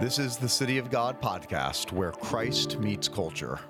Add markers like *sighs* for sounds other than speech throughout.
This is the City of God podcast where Christ meets culture.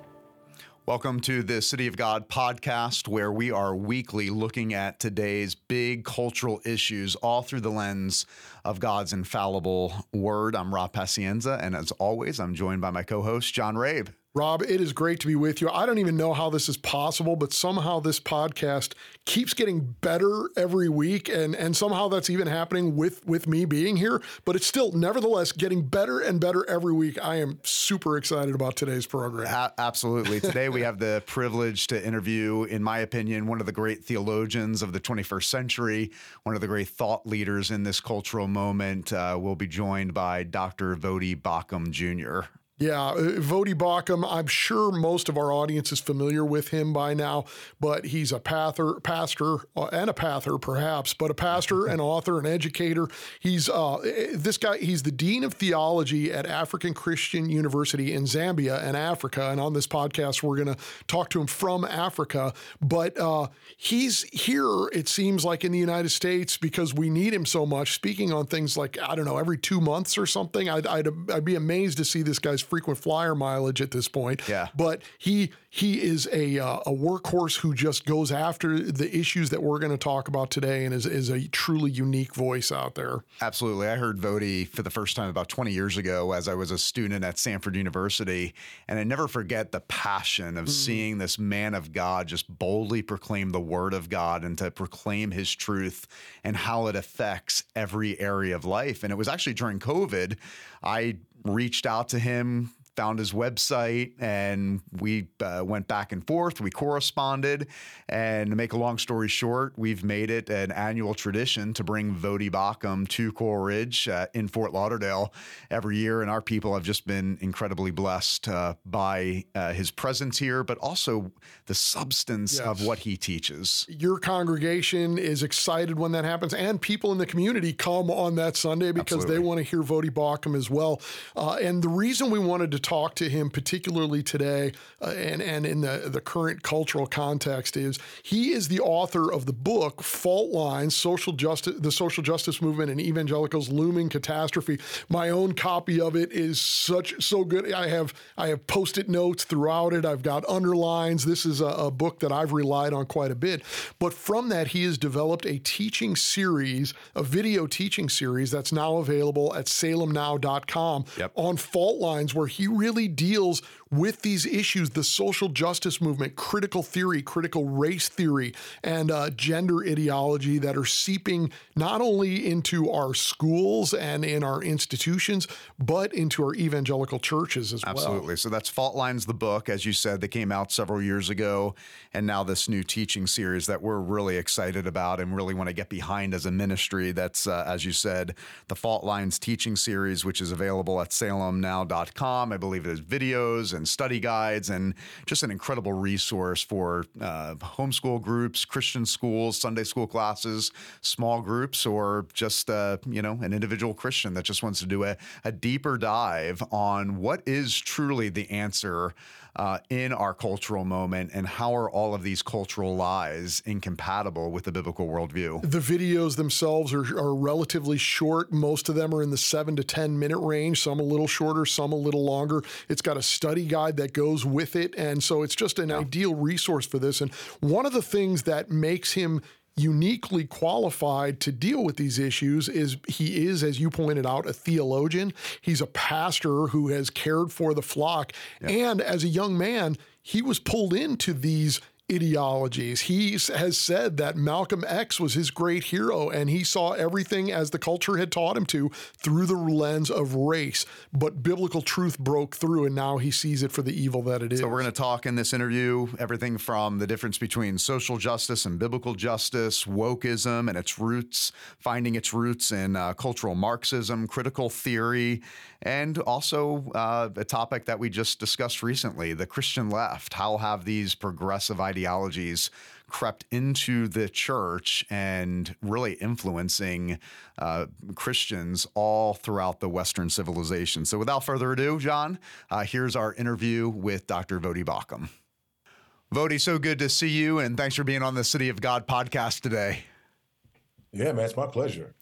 Welcome to the City of God podcast, where we are weekly looking at today's big cultural issues all through the lens of God's infallible word. I'm Rob Pacienza, and as always, I'm joined by my co host, John Rabe. Rob, it is great to be with you. I don't even know how this is possible, but somehow this podcast keeps getting better every week, and and somehow that's even happening with with me being here. But it's still, nevertheless, getting better and better every week. I am super excited about today's program. Absolutely. Today we have the *laughs* privilege to interview, in my opinion, one of the great theologians of the 21st century, one of the great thought leaders in this cultural moment. Uh, we'll be joined by Dr. Voddie Baucham Jr. Yeah, uh, Voddie Baucham, I'm sure most of our audience is familiar with him by now, but he's a pather, pastor uh, and a pather perhaps, but a pastor, *laughs* an author, an educator. He's uh, this guy, he's the Dean of Theology at African Christian University in Zambia and Africa. And on this podcast, we're going to talk to him from Africa. But uh, he's here, it seems like, in the United States because we need him so much, speaking on things like, I don't know, every two months or something. I'd, I'd, I'd be amazed to see this guy's frequent flyer mileage at this point. Yeah. But he he is a uh, a workhorse who just goes after the issues that we're going to talk about today, and is is a truly unique voice out there. Absolutely, I heard Voddie for the first time about 20 years ago as I was a student at Samford University, and I never forget the passion of mm. seeing this man of God just boldly proclaim the word of God and to proclaim His truth and how it affects every area of life. And it was actually during COVID, I reached out to him found his website and we uh, went back and forth. We corresponded. And to make a long story short, we've made it an annual tradition to bring Voddie Baucham to Coral Ridge uh, in Fort Lauderdale every year. And our people have just been incredibly blessed uh, by uh, his presence here, but also the substance yes. of what he teaches. Your congregation is excited when that happens, and people in the community come on that Sunday because Absolutely. they want to hear Voddie Baucham as well. Uh, and the reason we wanted to talk to him, particularly today uh, and, and in the, the current cultural context, is he is the author of the book Fault Lines Social Justice, the Social Justice Movement and Evangelicals Looming Catastrophe. My own copy of it is such so good. I have I have post-it notes throughout it. I've got underlines. This is a, a book that I've relied on quite a bit. But from that, he has developed a teaching series, a video teaching series that's now available at salemnow.com yep. on fault lines where he really deals with these issues the social justice movement, critical theory, critical race theory, and uh, gender ideology that are seeping not only into our schools and in our institutions, but into our evangelical churches as Absolutely. well. Absolutely. So that's Fault Lines, the book, as you said, that came out several years ago. And now this new teaching series that we're really excited about and really want to get behind as a ministry. That's, uh, as you said, the Fault Lines teaching series, which is available at salemnow.com. I believe there's videos and and study guides and just an incredible resource for uh, homeschool groups, Christian schools, Sunday school classes, small groups, or just uh, you know an individual Christian that just wants to do a, a deeper dive on what is truly the answer uh, in our cultural moment and how are all of these cultural lies incompatible with the biblical worldview. The videos themselves are, are relatively short. Most of them are in the seven to 10 minute range, some a little shorter, some a little longer. It's got a study guide that goes with it. And so it's just an yeah. ideal resource for this. And one of the things that makes him uniquely qualified to deal with these issues is he is as you pointed out a theologian he's a pastor who has cared for the flock yeah. and as a young man he was pulled into these ideologies. He has said that Malcolm X was his great hero and he saw everything as the culture had taught him to through the lens of race. But biblical truth broke through and now he sees it for the evil that it is. So we're going to talk in this interview everything from the difference between social justice and biblical justice, wokeism and its roots, finding its roots in uh, cultural Marxism, critical theory, and also uh, a topic that we just discussed recently, the Christian left. How have these progressive ideas ideologies crept into the church and really influencing uh, Christians all throughout the Western civilization. So, without further ado, John, uh, here's our interview with Dr. Voddie Baucham. Voddie, so good to see you, and thanks for being on the City of God podcast today. Yeah, man, it's my pleasure.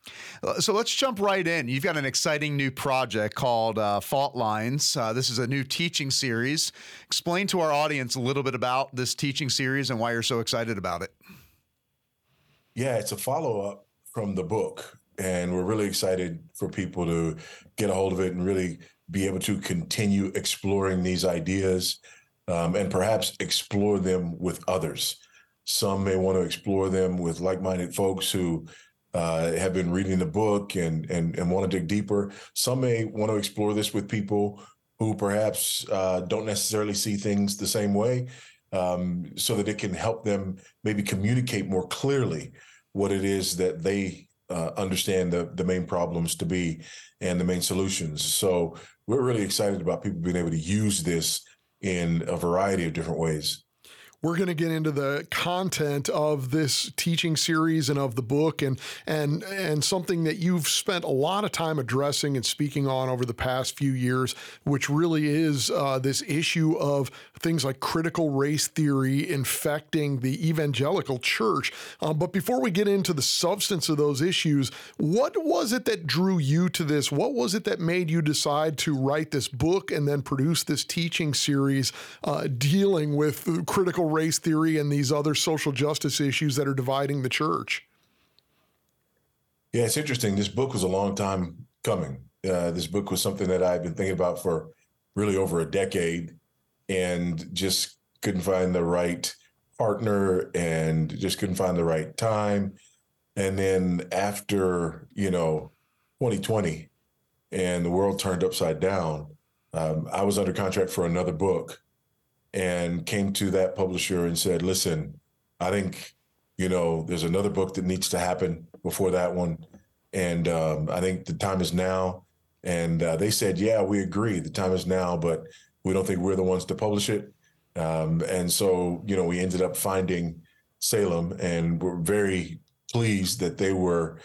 Uh, so let's jump right in. You've got an exciting new project called uh, Fault Lines. Uh, this is a new teaching series. Explain to our audience a little bit about this teaching series and why you're so excited about it. Yeah, it's a follow up from the book, and we're really excited for people to get a hold of it and really be able to continue exploring these ideas um, and perhaps explore them with others. Some may want to explore them with like-minded folks who uh, have been reading the book and, and and want to dig deeper. Some may want to explore this with people who perhaps uh, don't necessarily see things the same way, um, so that it can help them maybe communicate more clearly what it is that they uh, understand the the main problems to be and the main solutions. So we're really excited about people being able to use this in a variety of different ways. We're going to get into the content of this teaching series and of the book and and and something that you've spent a lot of time addressing and speaking on over the past few years, which really is uh, this issue of things like critical race theory infecting the evangelical church. Um, but before we get into the substance of those issues, what was it that drew you to this? What was it that made you decide to write this book and then produce this teaching series uh, dealing with critical race theory and these other social justice issues that are dividing the church? Yeah, it's interesting. This book was a long time coming. Uh, this book was something that I've been thinking about for really over a decade and just couldn't find the right partner and just couldn't find the right time. And then after, you know, 2020 and the world turned upside down, um, I was under contract for another book and came to that publisher and said, listen, I think, you know, there's another book that needs to happen before that one. And um, I think the time is now. And uh, they said, yeah, we agree. The time is now, but we don't think we're the ones to publish it. Um, and so, you know, we ended up finding Salem and we're very pleased that they were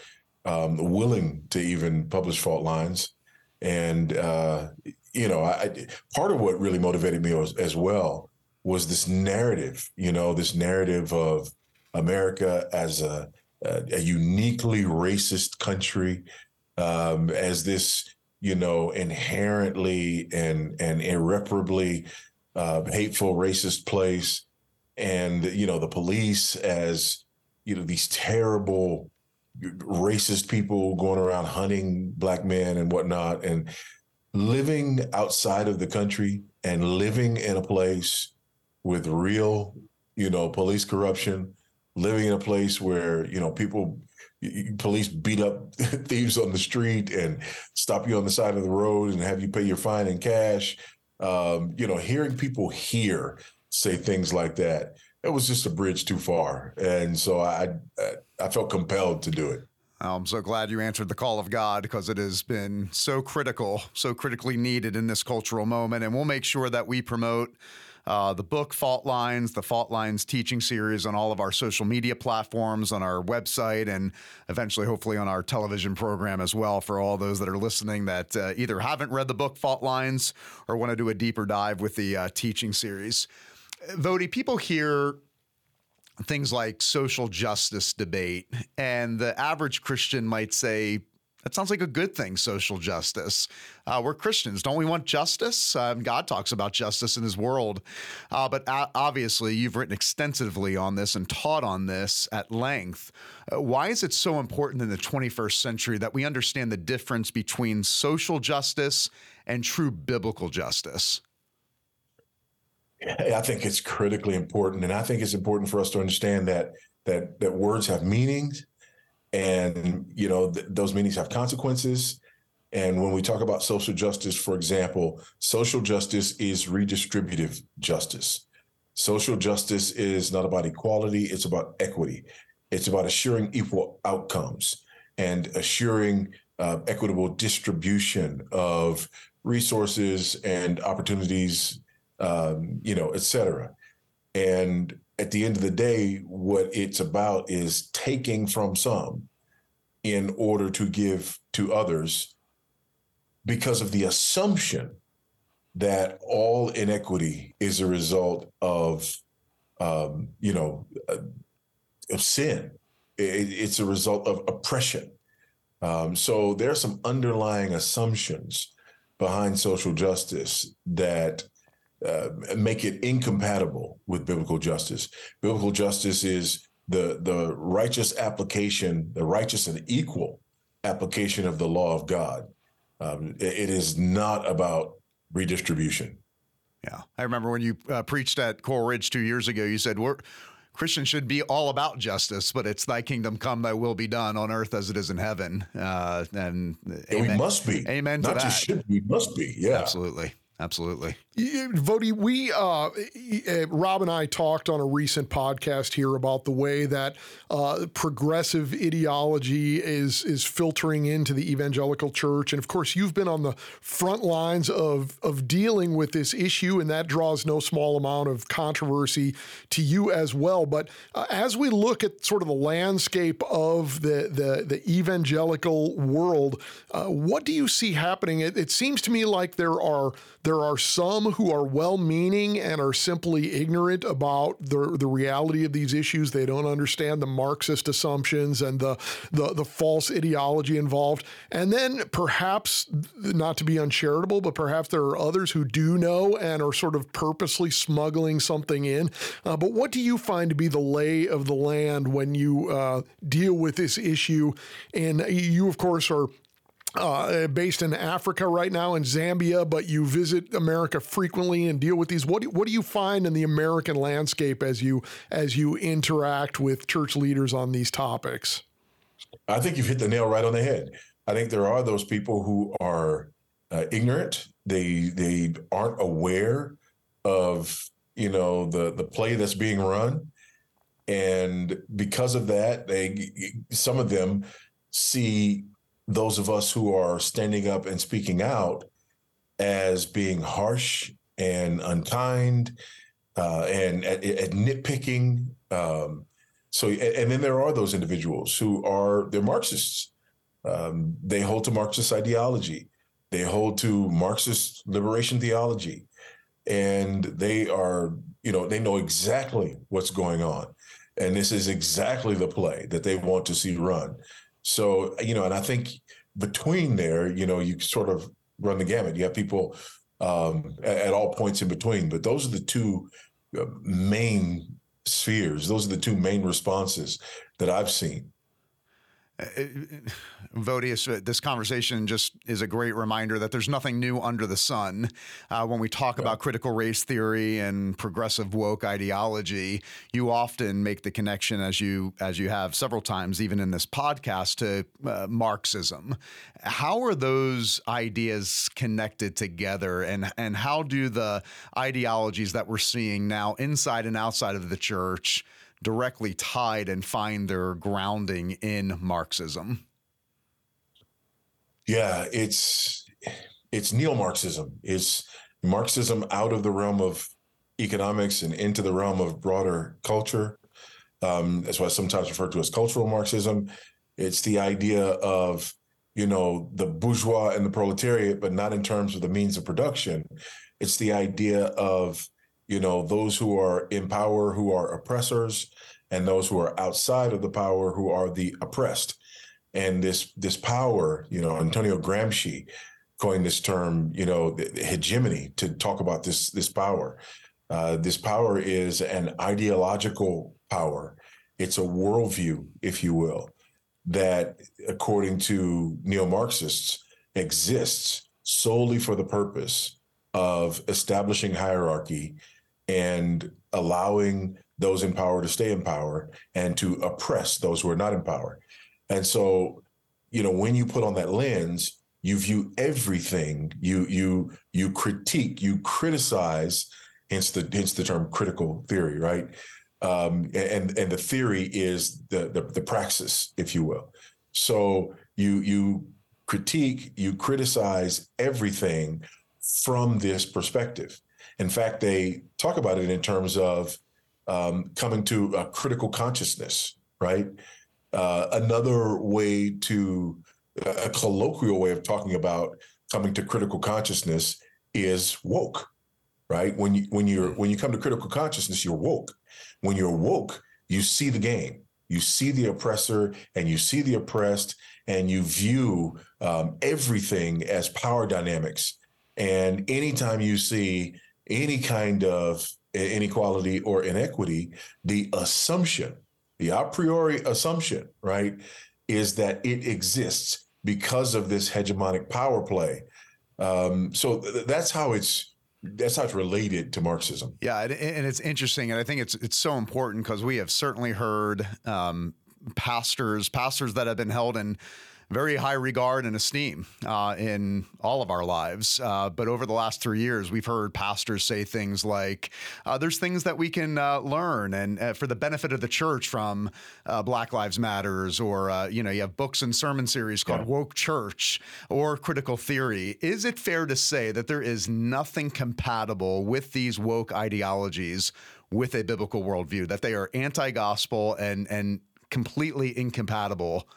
um, willing to even publish Fault Lines. And, uh, you know, I, part of what really motivated me was, as well was this narrative, you know, this narrative of America as a, a, a uniquely racist country, um, as this, you know, inherently and and irreparably uh, hateful, racist place, and you know, the police as you know these terrible racist people going around hunting black men and whatnot, and living outside of the country and living in a place with real, you know, police corruption, living in a place where, you know, people police beat up *laughs* thieves on the street and stop you on the side of the road and have you pay your fine in cash. Um, you know, hearing people here say things like that, it was just a bridge too far. And so I I felt compelled to do it. I'm so glad you answered the call of God because it has been so critical, so critically needed in this cultural moment. And we'll make sure that we promote uh, the book Fault Lines, the Fault Lines teaching series on all of our social media platforms, on our website, and eventually, hopefully, on our television program as well for all those that are listening that uh, either haven't read the book Fault Lines or want to do a deeper dive with the uh, teaching series. Voddie, people hear things like social justice debate. And the average Christian might say, that sounds like a good thing, social justice. Uh, we're Christians. Don't we want justice? Um, God talks about justice in his world. Uh, but uh, obviously, you've written extensively on this and taught on this at length. Uh, why is it so important in the 21st century that we understand the difference between social justice and true biblical justice? I think it's critically important, and I think it's important for us to understand that that that words have meanings, and you know th- those meanings have consequences. And when we talk about social justice, for example, social justice is redistributive justice. Social justice is not about equality; it's about equity. It's about assuring equal outcomes and assuring uh, equitable distribution of resources and opportunities um, you know, et cetera. And at the end of the day, what it's about is taking from some in order to give to others because of the assumption that all inequity is a result of um, you know, uh, of sin. It, it's a result of oppression. Um, so there are some underlying assumptions behind social justice that uh, make it incompatible with biblical justice. Biblical justice is the the righteous application, the righteous and equal application of the law of God. Um, it, it is not about redistribution. Yeah, I remember when you uh, preached at Coral Ridge two years ago. You said we're Christians should be all about justice, but it's Thy kingdom come, Thy will be done on earth as it is in heaven. Uh, and, and we must be. Amen. Not just should, we must be. Yeah, absolutely. Absolutely. Voddie, we, uh, Rob and I talked on a recent podcast here about the way that uh, progressive ideology is is filtering into the evangelical church, and of course, you've been on the front lines of of dealing with this issue, and that draws no small amount of controversy to you as well. But uh, as we look at sort of the landscape of the the, the evangelical world, uh, what do you see happening? It, it seems to me like there are there are some who are well meaning and are simply ignorant about the, the reality of these issues. They don't understand the Marxist assumptions and the, the, the false ideology involved. And then perhaps, not to be uncharitable, but perhaps there are others who do know and are sort of purposely smuggling something in. Uh, but what do you find to be the lay of the land when you uh, deal with this issue? And you, of course, are uh, based in Africa right now in Zambia, but you visit America frequently and deal with these. What do, what do you find in the American landscape as you as you interact with church leaders on these topics? I think you've hit the nail right on the head. I think there are those people who are uh, ignorant. They they aren't aware of you know the the play that's being run, and because of that, they some of them see those of us who are standing up and speaking out as being harsh and unkind uh, and at, at nitpicking. Um, so, and then there are those individuals who are they're Marxists. Um, they hold to Marxist ideology. They hold to Marxist liberation theology, and they are, you know, they know exactly what's going on, and this is exactly the play that they want to see run. So, you know, and I think between there, you know, you sort of run the gamut. You have people um, at, all points in between, but those are the two uh, main spheres. Those are the two main responses that I've seen. *sighs* Vodius, uh, this conversation just is a great reminder that there's nothing new under the sun. Uh, when we talk yeah. about critical race theory and progressive woke ideology, you often make the connection, as you as you have several times, even in this podcast, to uh, Marxism. How are those ideas connected together, and and how do the ideologies that we're seeing now inside and outside of the church? Directly tied and find their grounding in Marxism? Yeah, it's it's neo-Marxism. It's Marxism out of the realm of economics and into the realm of broader culture. Um, that's why I sometimes referred to as cultural Marxism. It's the idea of you know the bourgeois and the proletariat, but not in terms of the means of production. It's the idea of you know those who are in power who are oppressors and those who are outside of the power who are the oppressed. And this this power you know antonio gramsci coined this term you know the, the hegemony to talk about this this power. Uh, this power is an ideological power. It's a worldview if you will that according to neo-marxists exists solely for the purpose of establishing hierarchy and allowing those in power to stay in power and to oppress those who are not in power. And so, you know, when you put on that lens, you view everything, you you you critique, you criticize, hence the hence the term critical theory, right? Um, and and the theory is the, the the praxis, if you will. So you you critique, you criticize everything from this perspective. In fact, they talk about it in terms of um, coming to a critical consciousness, right? Uh, another way to, a colloquial way of talking about coming to critical consciousness is woke, right? When you when you're when you come to critical consciousness, you're woke. When you're woke, you see the game, you see the oppressor, and you see the oppressed, and you view um, everything as power dynamics. And anytime you see any kind of inequality or inequity, the assumption, the a priori assumption, right, is that it exists because of this hegemonic power play. Um, so th- that's how it's that's how it's related to Marxism. Yeah, and, and it's interesting, and I think it's it's so important because we have certainly heard um, pastors pastors that have been held in very high regard and esteem uh, in all of our lives. Uh, but over the last three years, we've heard pastors say things like, uh, "There's things that we can uh, learn and uh, for the benefit of the church from uh, Black Lives Matters," or you know, you have books and sermon series called yeah. Woke Church or Critical Theory. Is it fair to say that there is nothing compatible with these woke ideologies with a biblical worldview? That they are anti-gospel and and completely incompatible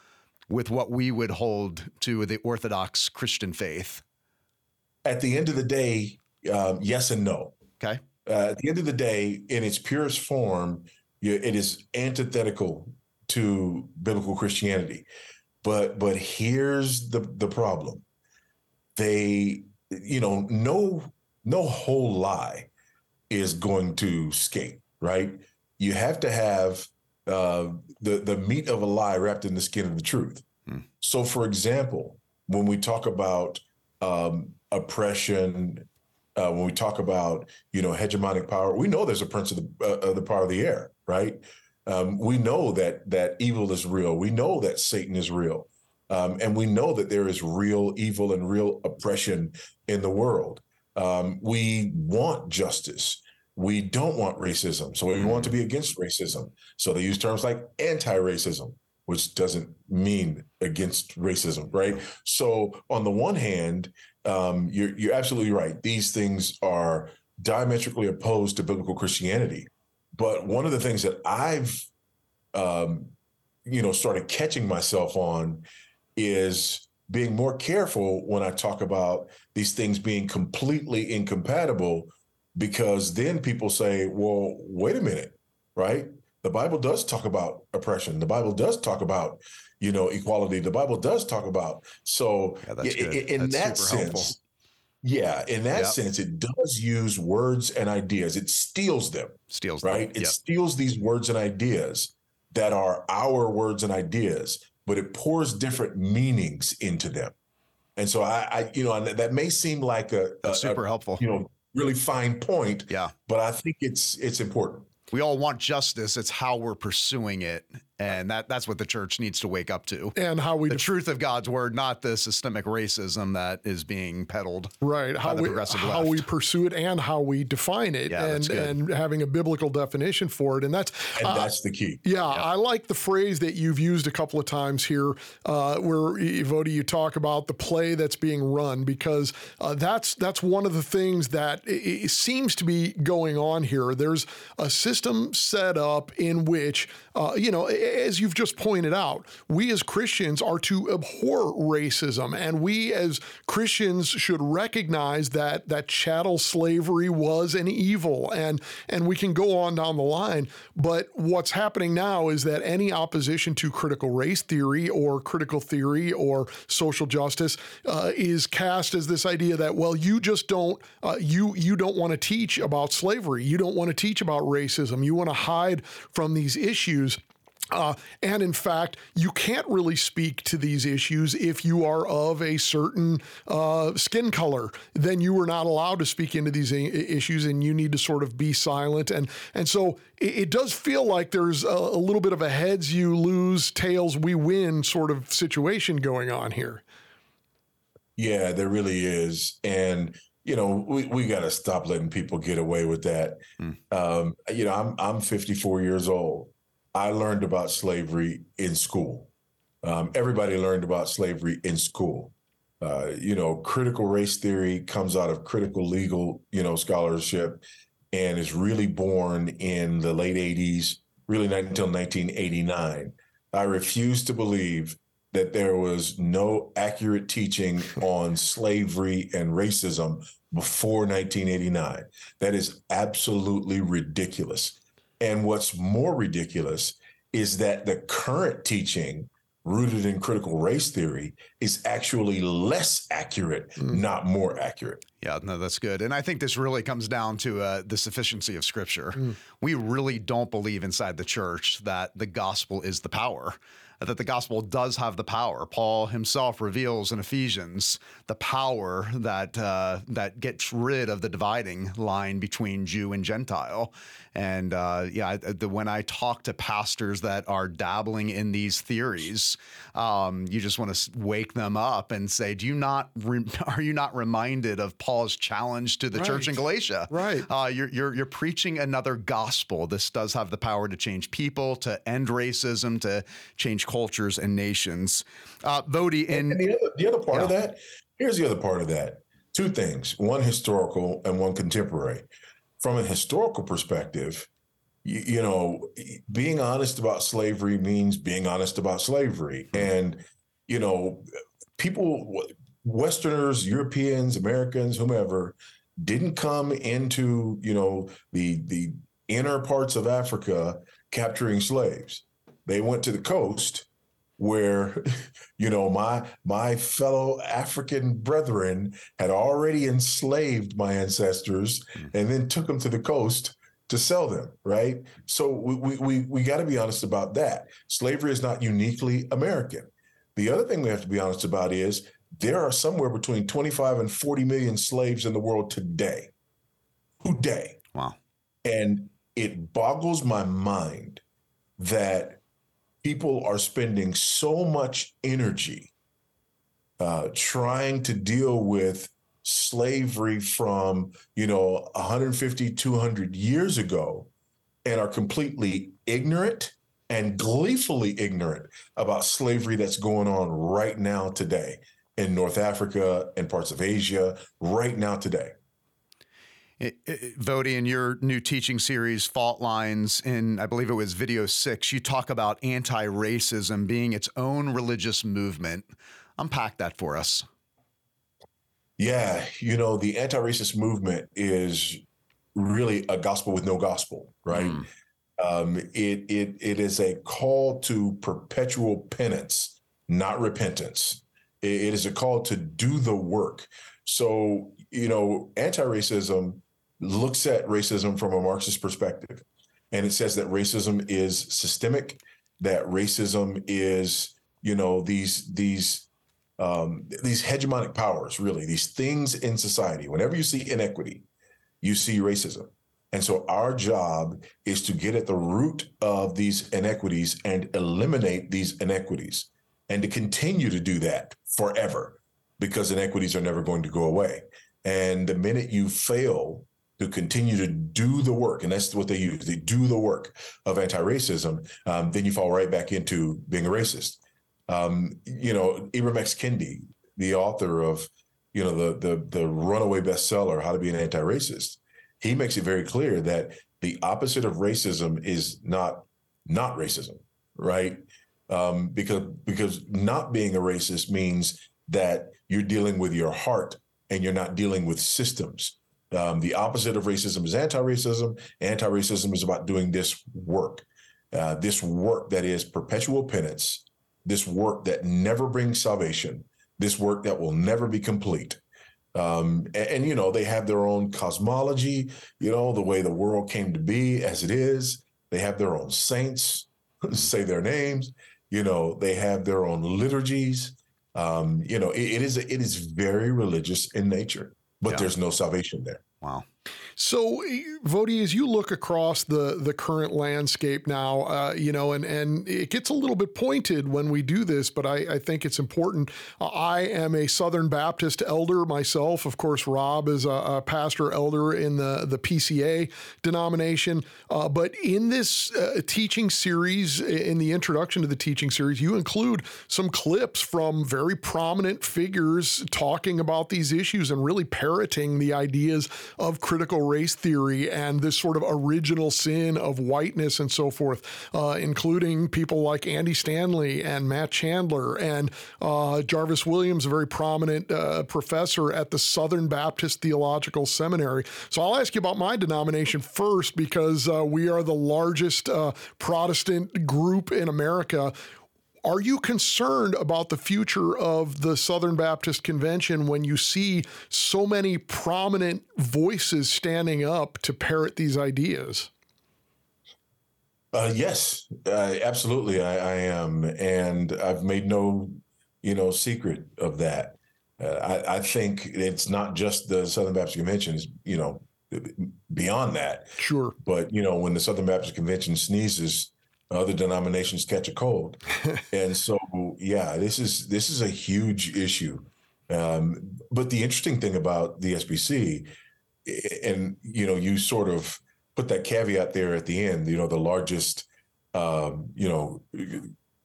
with what we would hold to the Orthodox Christian faith? At the end of the day, um, yes and no. Okay. Uh, at the end of the day, in its purest form, it is antithetical to biblical Christianity. But but here's the the problem. They, you know, no no whole lie is going to skate, right? You have to have uh, the the meat of a lie wrapped in the skin of the truth. Hmm. So, for example, when we talk about um, oppression, uh, when we talk about you know hegemonic power, we know there's a prince of the uh, of the power of the air, right? Um, we know that that evil is real. We know that Satan is real, um, and we know that there is real evil and real oppression in the world. Um, we want justice we don't want racism. So we want to mm. be against racism. So they use terms like anti racism, which doesn't mean against racism, right? So on the one hand, um, you're, you're absolutely right. These things are diametrically opposed to biblical Christianity. But one of the things that I've, um, you know, started catching myself on is being more careful when I talk about these things being completely incompatible because then people say, well, wait a minute, right? The Bible does talk about oppression. The Bible does talk about, you know, equality. The Bible does talk about. So yeah, in, in that sense, helpful. yeah, in that yep. sense, it does use words and ideas. It steals them. Steals right. Them. It yep. steals these words and ideas that are our words and ideas, but it pours different meanings into them. And so I, I you know, that may seem like a, a super a, helpful, you know, really fine point. Yeah. But I think it's it's important. We all want justice. It's how we're pursuing it and that that's what the church needs to wake up to. And how we the def- truth of God's word, not the systemic racism that is being peddled. Right. How we how we pursue it and how we define it, yeah, and and having a biblical definition for it, and that's and uh, that's the key. Yeah, yeah, I like the phrase that you've used a couple of times here, uh, where Voddie, you talk about the play that's being run because uh, that's that's one of the things that seems to be going on here. There's a system set up in which uh, you know as you've just pointed out, we as Christians are to abhor racism, and we as Christians should recognize that that chattel slavery was an evil, and and we can go on down the line. But what's happening now is that any opposition to critical race theory or critical theory or social justice uh, is cast as this idea that well, you just don't uh, you you don't want to teach about slavery, you don't want to teach about racism, you want to hide from these issues. Uh, and in fact, you can't really speak to these issues if you are of a certain uh, skin color. Then you are not allowed to speak into these issues, and you need to sort of be silent. And and so it, it does feel like there's a, a, little bit of a heads you lose, tails we win sort of situation going on here. Yeah, there really is, and you know we, we got to stop letting people get away with that. Mm. Um, you know, I'm I'm 54 years old I learned about slavery in school. Um, everybody learned about slavery in school. Uh, you know, critical race theory comes out of critical legal, you know, scholarship, and is really born in the late '80s, really not until 1989. I refuse to believe that there was no accurate teaching *laughs* on slavery and racism before 1989. That is absolutely ridiculous. And what's more ridiculous is that the current teaching rooted in critical race theory is actually less accurate, mm. not more accurate. Yeah, no, that's good. And I think this really comes down to uh, the sufficiency of Scripture. Mm. We really don't believe inside the church that the gospel is the power that the gospel does have the power. Paul himself reveals in Ephesians the power that uh, that gets rid of the dividing line between Jew and Gentile. And uh, yeah, the, when I talk to pastors that are dabbling in these theories, um, you just want to wake them up and say, "Do you not re- *laughs* are you not reminded of Paul's challenge to the right. church in Galatia? Right. Uh, you're, you're you're preaching another gospel. This does have the power to change people, to end racism, to change cultures and nations. Uh, and, and the, other, the, other, part yeah. of that, here's the other part of that. Two things: one historical and one contemporary. From a historical perspective, you, you know, being honest about slavery means being honest about slavery, and you know, people, Westerners, Europeans, Americans, whomever, didn't come into you know the the inner parts of Africa capturing slaves. They went to the coast where *laughs* you know my my fellow african brethren had already enslaved my ancestors mm. and then took them to the coast to sell them right? So we we we got to be honest about that. Slavery is not uniquely american. The other thing we have to be honest about is there are somewhere between 25 and 40 million slaves in the world today. Today. Wow. And it boggles my mind that people are spending so much energy uh, trying to deal with slavery from you know 150 200 years ago and are completely ignorant and gleefully ignorant about slavery that's going on right now today in north africa and parts of asia right now today Voddie, in your new teaching series, Fault Lines, in I believe it was video six, you talk about anti racism being its own religious movement. Unpack that for us. Yeah, you know, the anti racist movement is really a gospel with no gospel, right? Mm. Um, it, it, it is a call to perpetual penance, not repentance. it, it is a call to do the work. So, you know, anti racism looks at racism from a Marxist perspective. And it says that racism is systemic, that racism is, you know, these these um, these hegemonic powers, really, these things in society. Whenever you see inequity, you see racism. And so our job is to get at the root of these inequities and eliminate these inequities and to continue to do that forever because inequities are never going to go away. And the minute you fail to continue to do the work, and that's what they use. They do the work of anti-racism. Um, then you fall right back into being a racist. Um, you know, Ibram X. Kendi, the author of, you know, the the the runaway bestseller, How to Be an Anti-Racist, he makes it very clear that the opposite of racism is not not racism, right? Um, because because not being a racist means that you're dealing with your heart and you're not dealing with systems. Um, the opposite of racism is anti-racism. Anti-racism is about doing this work, uh, this work that is perpetual penance, this work that never brings salvation, this work that will never be complete. Um, and, and, you know they have their own cosmology. You know the way the world came to be as it is. They have their own saints *laughs* say their names. You know they have their own liturgies. Um, you know it, it is it is very religious in nature but yeah. there's no salvation there. Wow. So, Voddie, as you look across the the current landscape now, uh, you know, and and it gets a little bit pointed when we do this, but I, I think it's important. Uh, I am a Southern Baptist elder myself. Of course, Rob is a, a pastor elder in the the PCA denomination. Uh, but in this uh, teaching series, in the introduction to the teaching series, you include some clips from very prominent figures talking about these issues and really parroting the ideas of critical race theory and this sort of original sin of whiteness and so forth, uh, including people like Andy Stanley and Matt Chandler and uh, Jarvis Williams, a very prominent uh, professor at the Southern Baptist Theological Seminary. So I'll ask you about my denomination first because uh, we are the largest uh, Protestant group in America. Are you concerned about the future of the Southern Baptist Convention when you see so many prominent voices standing up to parrot these ideas? Uh, yes, uh, absolutely, I, I, am, and I've made no, you know, secret of that. Uh, I, I, think it's not just the Southern Baptist Convention; it's you know, beyond that. Sure. But you know, when the Southern Baptist Convention sneezes, other denominations catch a cold, *laughs* and so yeah, this is this is a huge issue. Um, but the interesting thing about the SBC, and you know, you sort of put that caveat there at the end, you know, the largest, um, you know,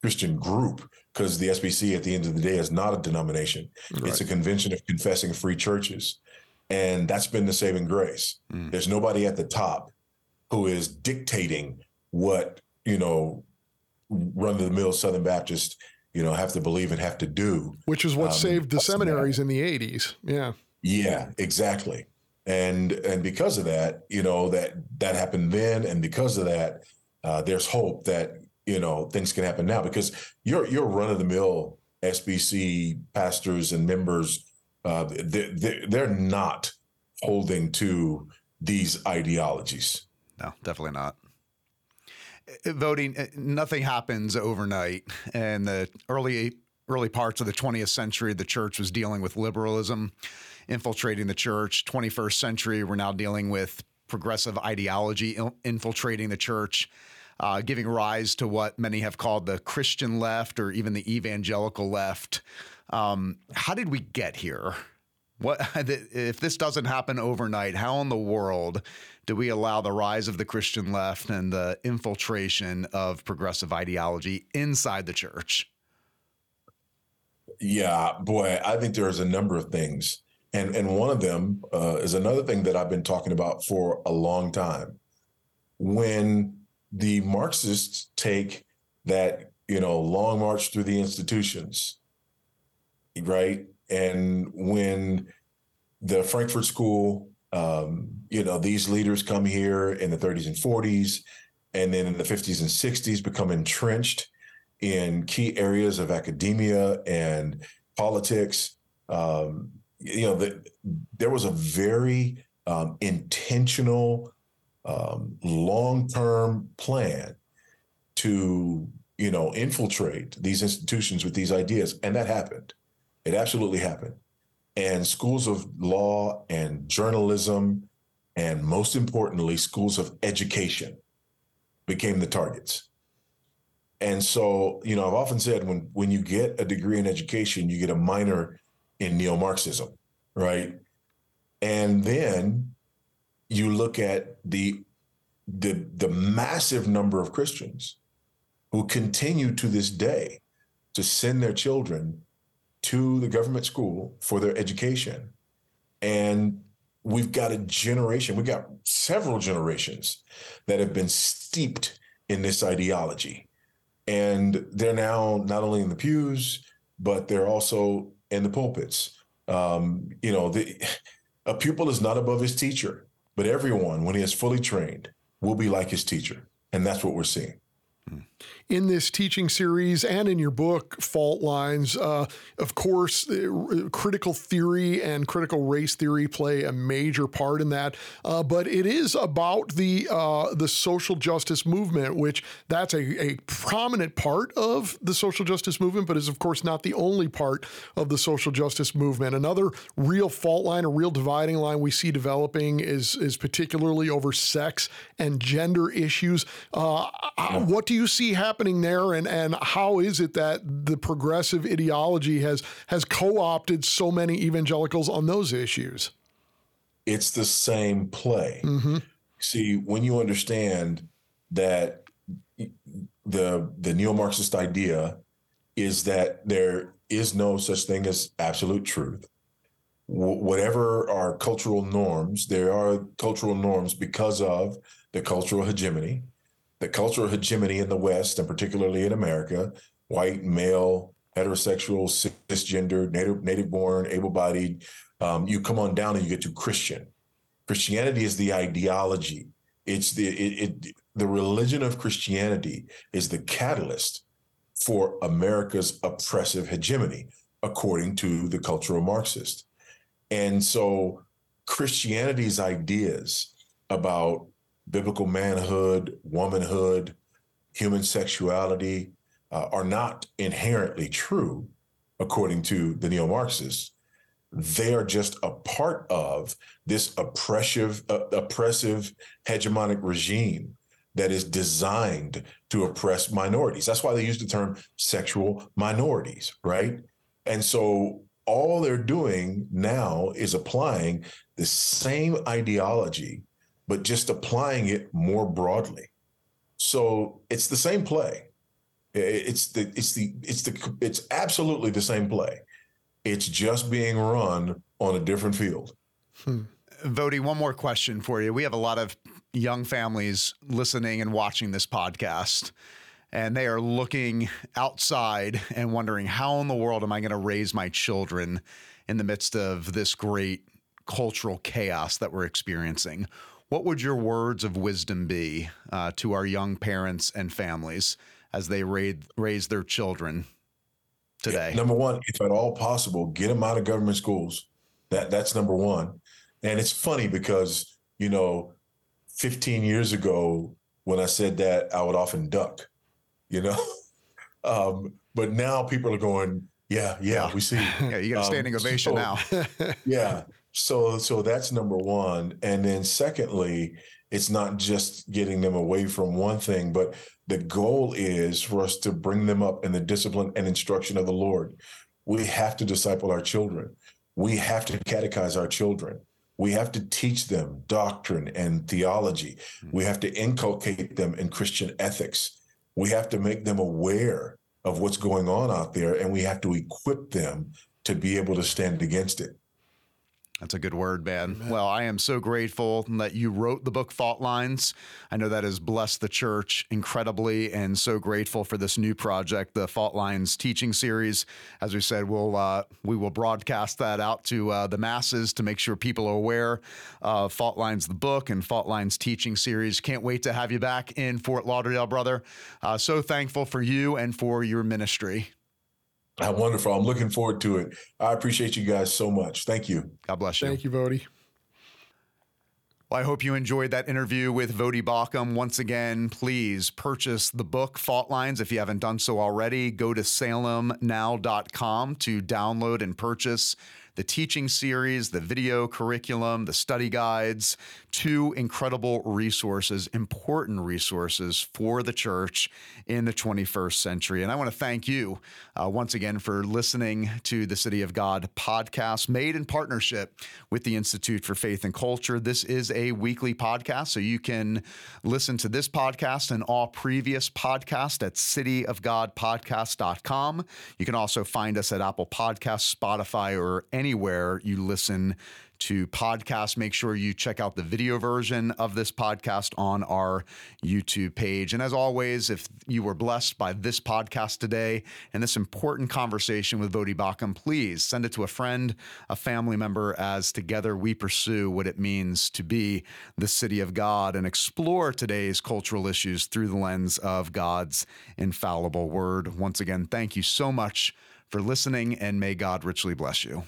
Christian group, because the SBC at the end of the day is not a denomination. Right. It's a convention of confessing free churches. And that's been the saving grace. Mm. There's nobody at the top who is dictating what, you know, run of the mill Southern Baptist, you know, have to believe and have to do. Which is what um, saved the seminaries in the 80s. Yeah. Yeah, exactly and and because of that you know that that happened then and because of that uh, there's hope that you know things can happen now because your your run of the mill SBC pastors and members uh, they, they're not holding to these ideologies. No, definitely not. Voddie, uh, nothing happens overnight. And the early early parts of the 20th century, the church was dealing with liberalism infiltrating the church. 21st century, we're now dealing with progressive ideology infiltrating the church, uh, giving rise to what many have called the Christian left or even the evangelical left. Um, how did we get here? What *laughs* if this doesn't happen overnight? How in the world do we allow the rise of the Christian left and the infiltration of progressive ideology inside the church? Yeah, boy, I think there's a number of things. And, and one of them uh, is another thing that I've been talking about for a long time. When the Marxists take that, you know, long march through the institutions, right? And when the Frankfurt School, um, you know, these leaders come here in the 30s and 40s, and then in the 50s and 60s become entrenched in key areas of academia and politics. Um, you know, the, there was a very um, intentional, um, long-term plan to, you know, infiltrate these institutions with these ideas, and that happened. It absolutely happened. And schools of law and journalism, and most importantly, schools of education became the targets. And so, you know, I've often said when when you get a degree in education, you get a minor in neo Marxism, right? And then you look at the the the massive number of Christians who continue to this day to send their children to the government school for their education. And we've got a generation, we've got several generations that have been steeped in this ideology. And they're now not only in the pews, but they're also in the pulpits. Um, you know, the, a pupil is not above his teacher, but everyone, when he is fully trained, will be like his teacher. And that's what we're seeing in this teaching series and in your book, Fault Lines. Uh, of course, critical theory and critical race theory play a major part in that. Uh, but it is about the uh, the social justice movement, which that's a, a prominent part of the social justice movement, but is of course not the only part of the social justice movement. Another real fault line, a real dividing line we see developing is is particularly over sex and gender issues. Uh, what do you see happening? there, and and how is it that the progressive ideology has has co-opted so many evangelicals on those issues? It's the same play. Mm-hmm. See, when you understand that the the neo-Marxist idea is that there is no such thing as absolute truth, w- whatever our cultural norms, there are cultural norms because of the cultural hegemony, the cultural hegemony in the West, and particularly in America, white, male, heterosexual, cisgender, native, native born, able bodied. Um, you come on down and you get to Christian. Christianity is the ideology. It's the it, it the religion of Christianity is the catalyst for America's oppressive hegemony, according to the cultural Marxist. And so Christianity's ideas about biblical manhood, womanhood, human sexuality uh, are not inherently true, according to the neo Marxists. They are just a part of this oppressive, uh, oppressive hegemonic regime that is designed to oppress minorities. That's why they use the term sexual minorities, right? And so all they're doing now is applying the same ideology, but just applying it more broadly. So it's the same play. It's the it's the it's the it's absolutely the same play. It's just being run on a different field. Hmm. One more question for you. We have a lot of young families listening and watching this podcast, and they are looking outside and wondering, how in the world am I going to raise my children in the midst of this great cultural chaos that we're experiencing? What would your words of wisdom be uh, to our young parents and families as they raise, raise their children today? Number one, if at all possible, get them out of government schools. That that's number one. And it's funny because you know 15 years ago, when I said that, I would often duck, you know? *laughs* um, but now people are going, yeah, yeah, we see. *laughs* yeah, you got a um, standing um, ovation so, now. *laughs* yeah. So, so that's number one. And then secondly, it's not just getting them away from one thing, but the goal is for us to bring them up in the discipline and instruction of the Lord. We have to disciple our children. We have to catechize our children. We have to teach them doctrine and theology. Hmm. We have to inculcate them in Christian ethics. We have to make them aware of what's going on out there, and we have to equip them to be able to stand against it. That's a good word, man. Amen. Well, I am so grateful that you wrote the book Fault Lines. I know that has blessed the church incredibly, and so grateful for this new project, the Fault Lines teaching series. As we said, we'll uh, we will broadcast that out to uh, the masses to make sure people are aware of Fault Lines, the book, and Fault Lines teaching series. Can't wait to have you back in Fort Lauderdale, brother. Uh, so thankful for you and for your ministry. How wonderful. I'm looking forward to it. I appreciate you guys so much. Thank you. God bless you. Thank you, Voddie. Well, I hope you enjoyed that interview with Voddie Baucham. Once again, please purchase the book Fault Lines if you haven't done so already. Go to salemnow.com to download and purchase the teaching series, the video curriculum, the study guides, two incredible resources, important resources for the church in the 21st century. And I want to thank you uh, once again for listening to the City of God podcast made in partnership with the Institute for Faith and Culture. This is a weekly podcast, so you can listen to this podcast and all previous podcasts at cityofgodpodcast.com. You can also find us at Apple Podcasts, Spotify, or any anywhere you listen to podcasts. Make sure you check out the video version of this podcast on our YouTube page. And as always, if you were blessed by this podcast today and this important conversation with Voddie Baucham, please send it to a friend, a family member, as together we pursue what it means to be the city of God and explore today's cultural issues through the lens of God's infallible word. Once again, thank you so much for listening, and may God richly bless you.